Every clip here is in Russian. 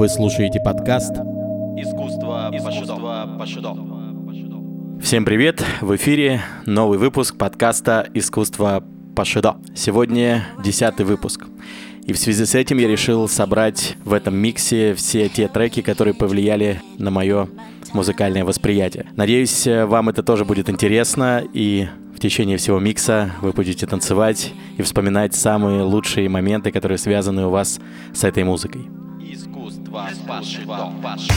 Вы слушаете подкаст «Искусство, Искусство Пашидо». Всем привет! В эфире новый выпуск подкаста «Искусство Пашидо». Сегодня десятый выпуск. И в связи с этим я решил собрать в этом миксе все те треки, которые повлияли на мое музыкальное восприятие. Надеюсь, вам это тоже будет интересно, и в течение всего микса вы будете танцевать и вспоминать самые лучшие моменты, которые связаны у вас с этой музыкой. Dwa, paszy, dwa, paszy.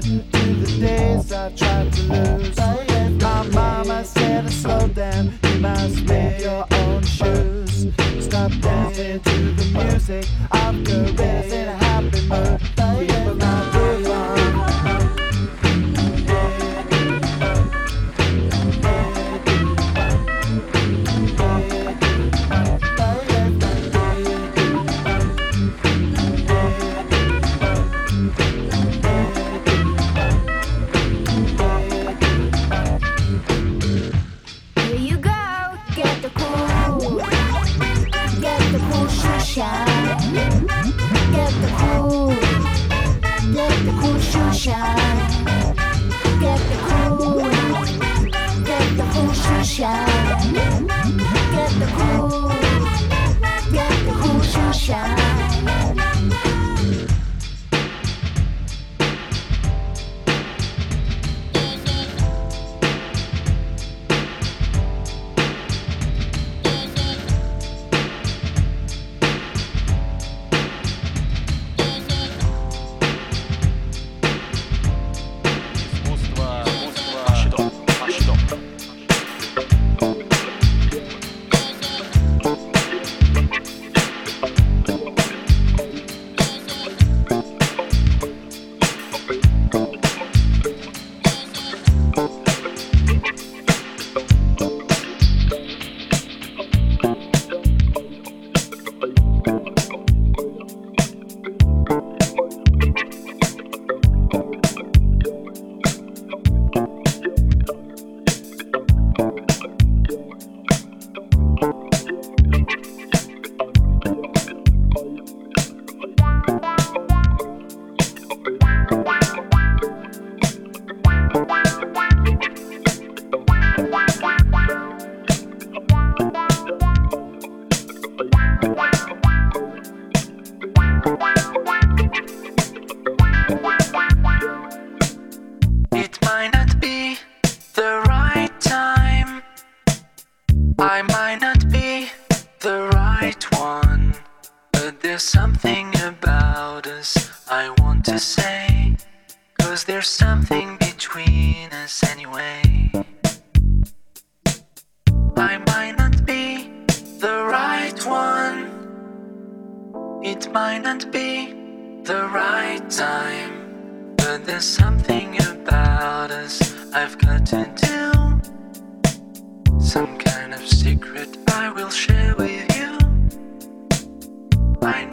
doesn't Cause there's something between us anyway. I might not be the right one, it might not be the right time. But there's something about us I've got to do. Some kind of secret I will share with you. I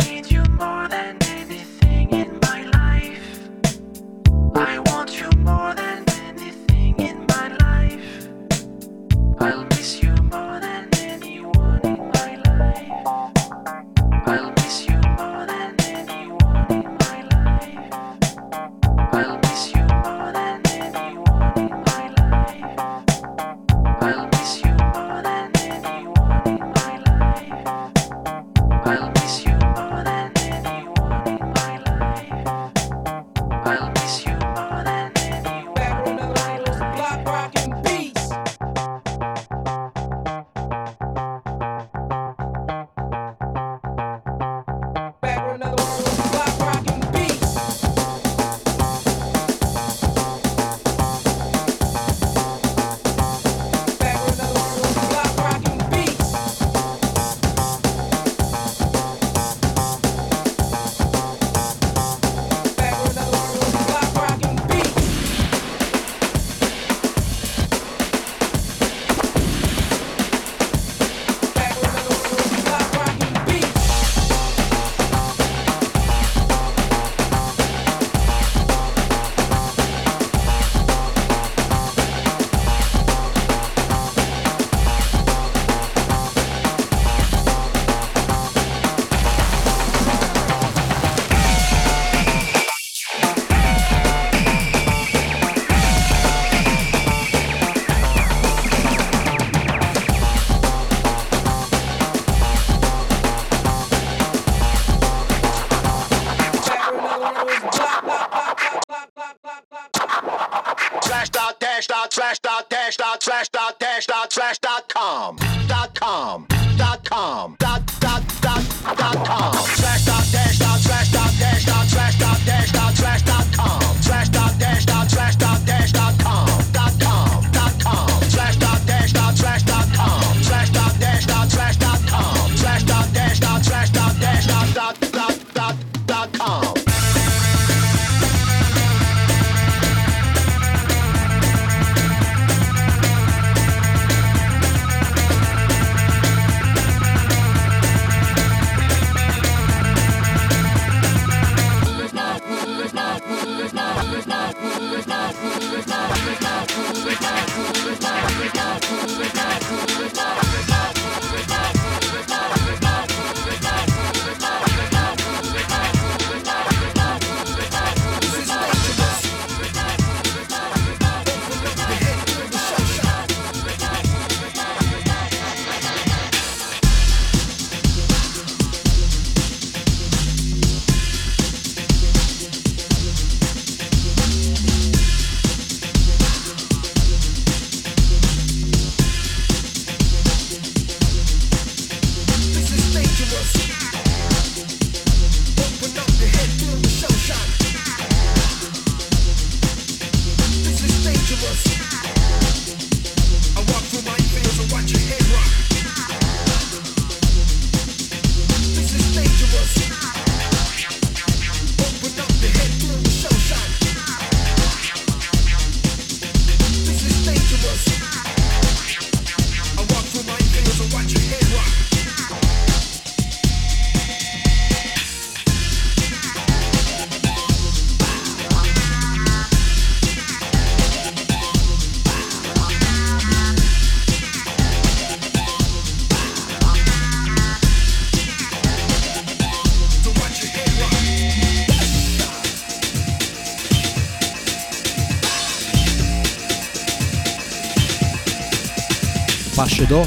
许多。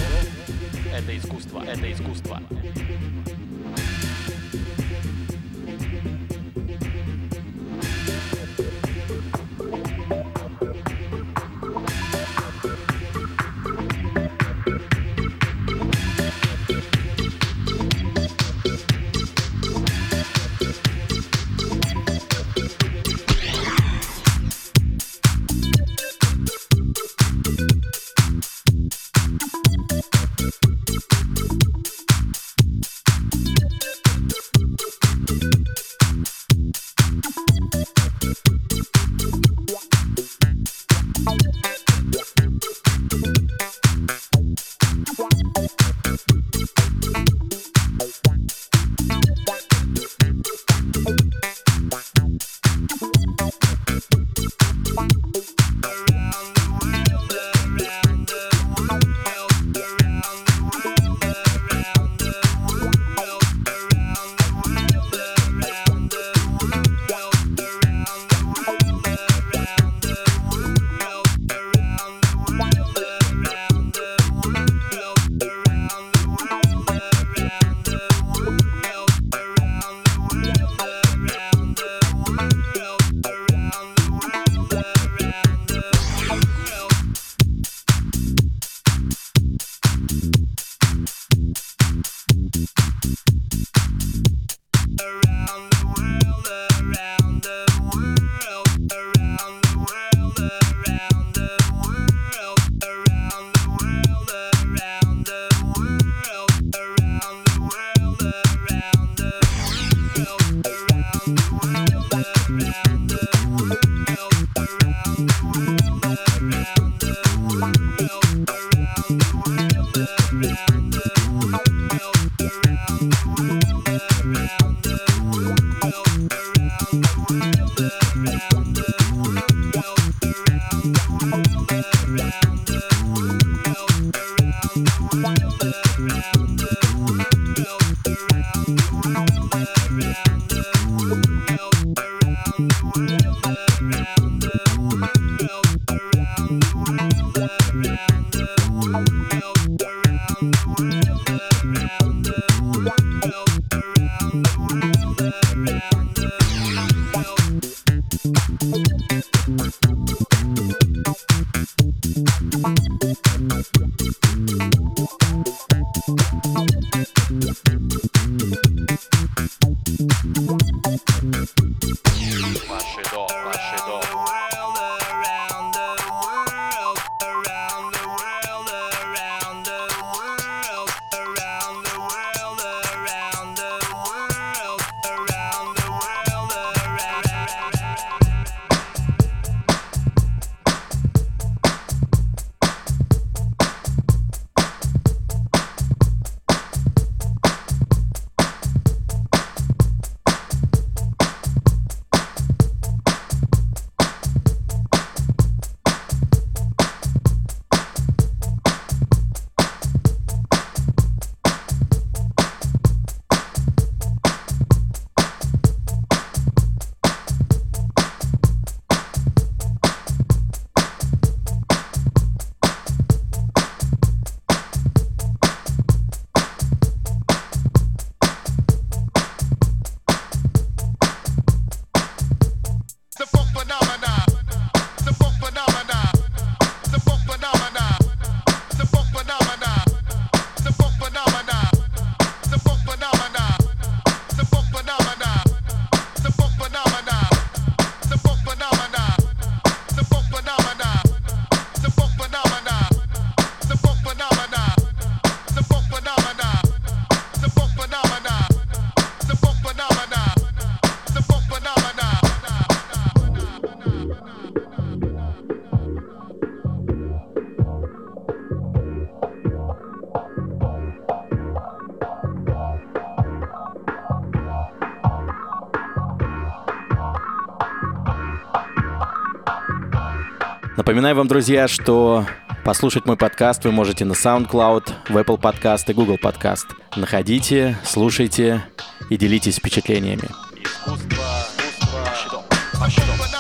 Напоминаю вам, друзья, что послушать мой подкаст вы можете на SoundCloud, в Apple Podcast и Google Podcast. Находите, слушайте и делитесь впечатлениями. Искусство, искусство,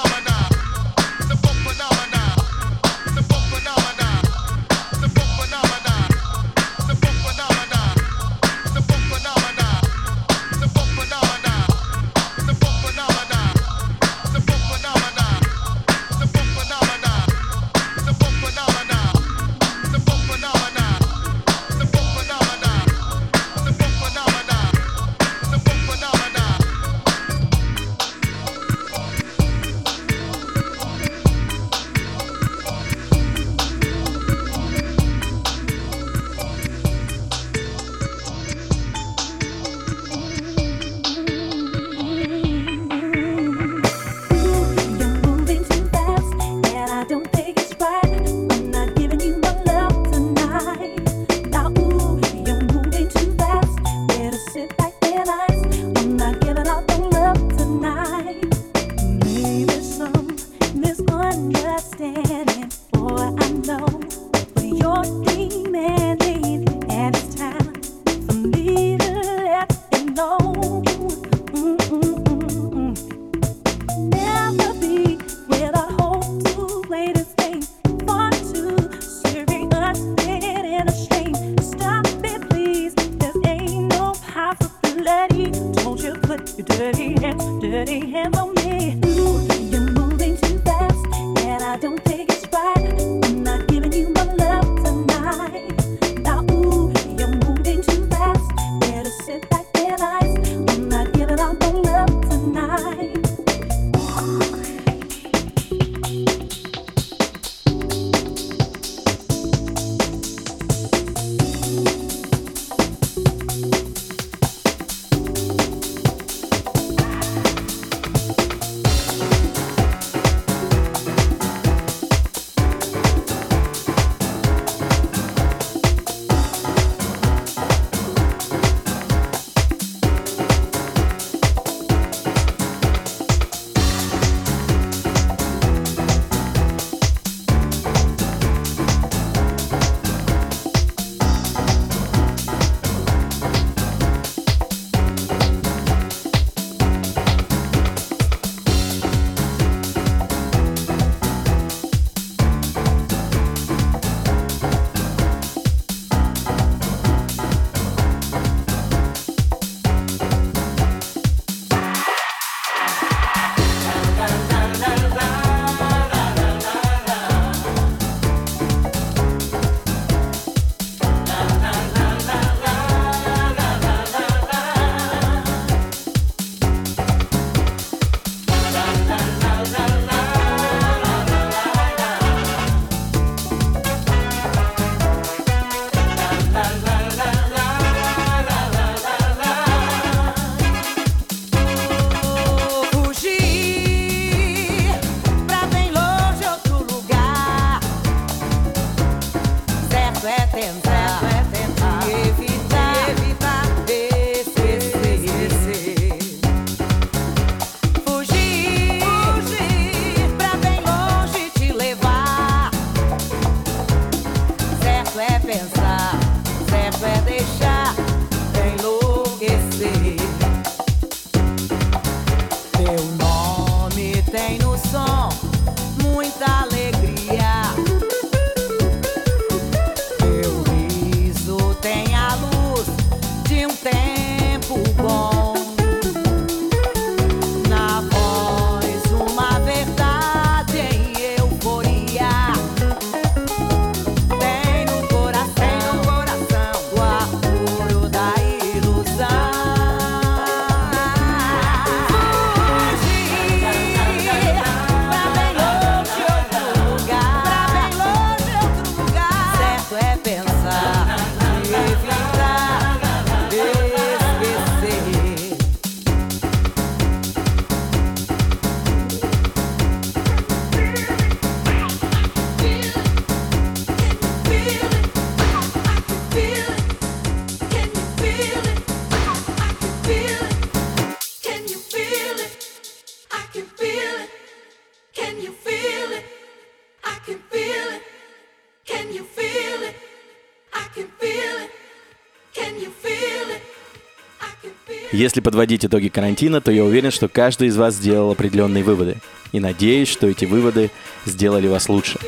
Если подводить итоги карантина, то я уверен, что каждый из вас сделал определенные выводы. И надеюсь, что эти выводы сделали вас лучше.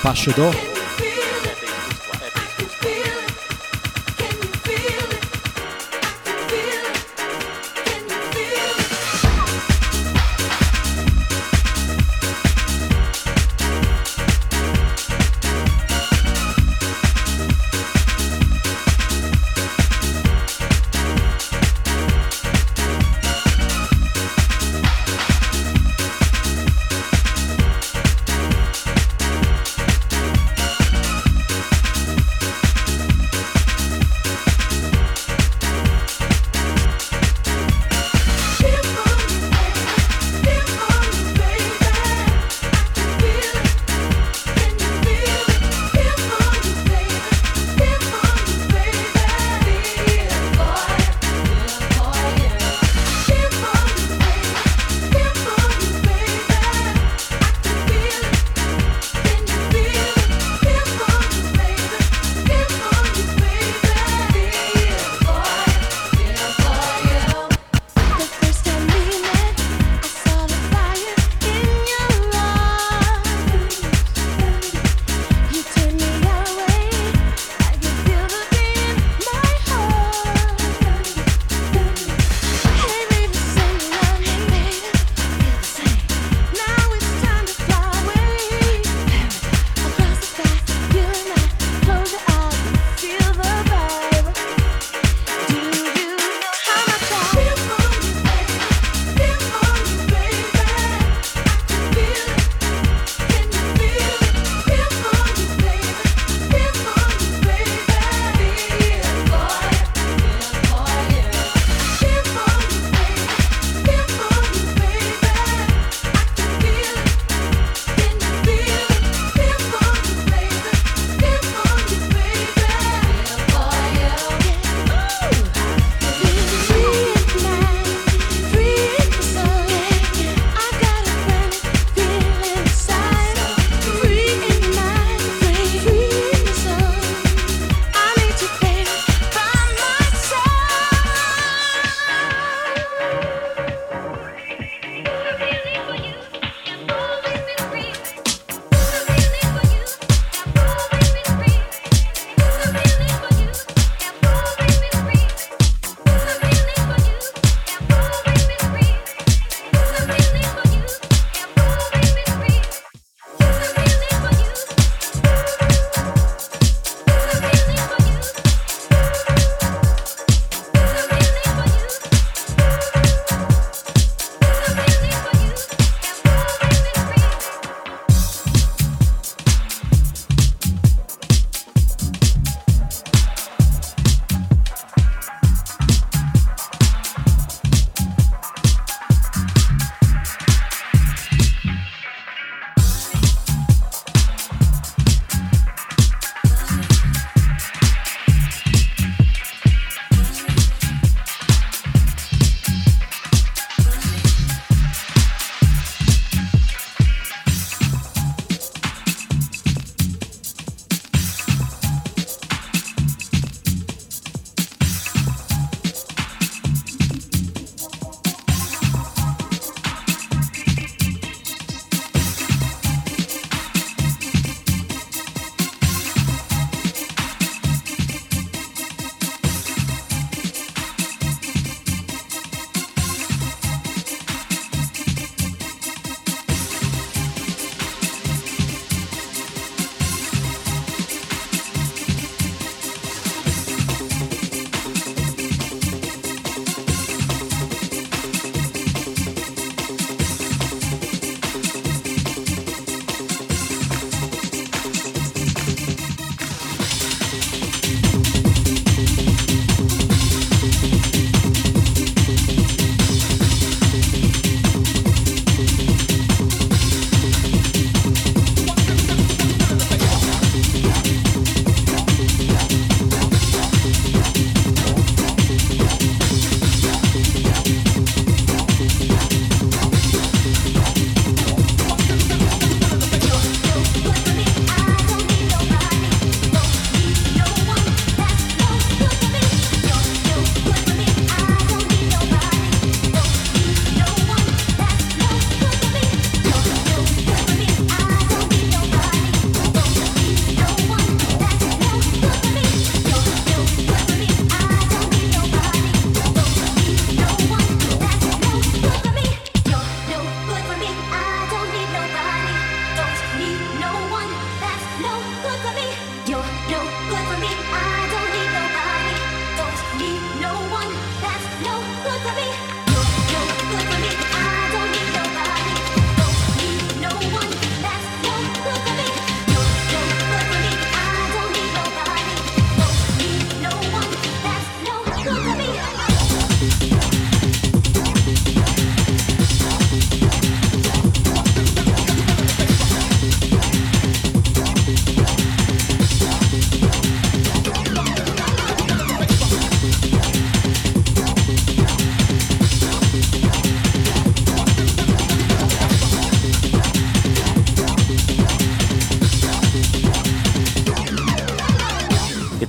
Пашидо.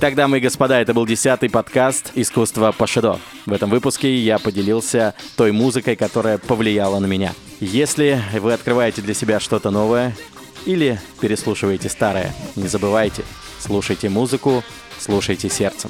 Итак, дамы и господа, это был десятый подкаст «Искусство Пашидо». В этом выпуске я поделился той музыкой, которая повлияла на меня. Если вы открываете для себя что-то новое или переслушиваете старое, не забывайте, слушайте музыку, слушайте сердцем.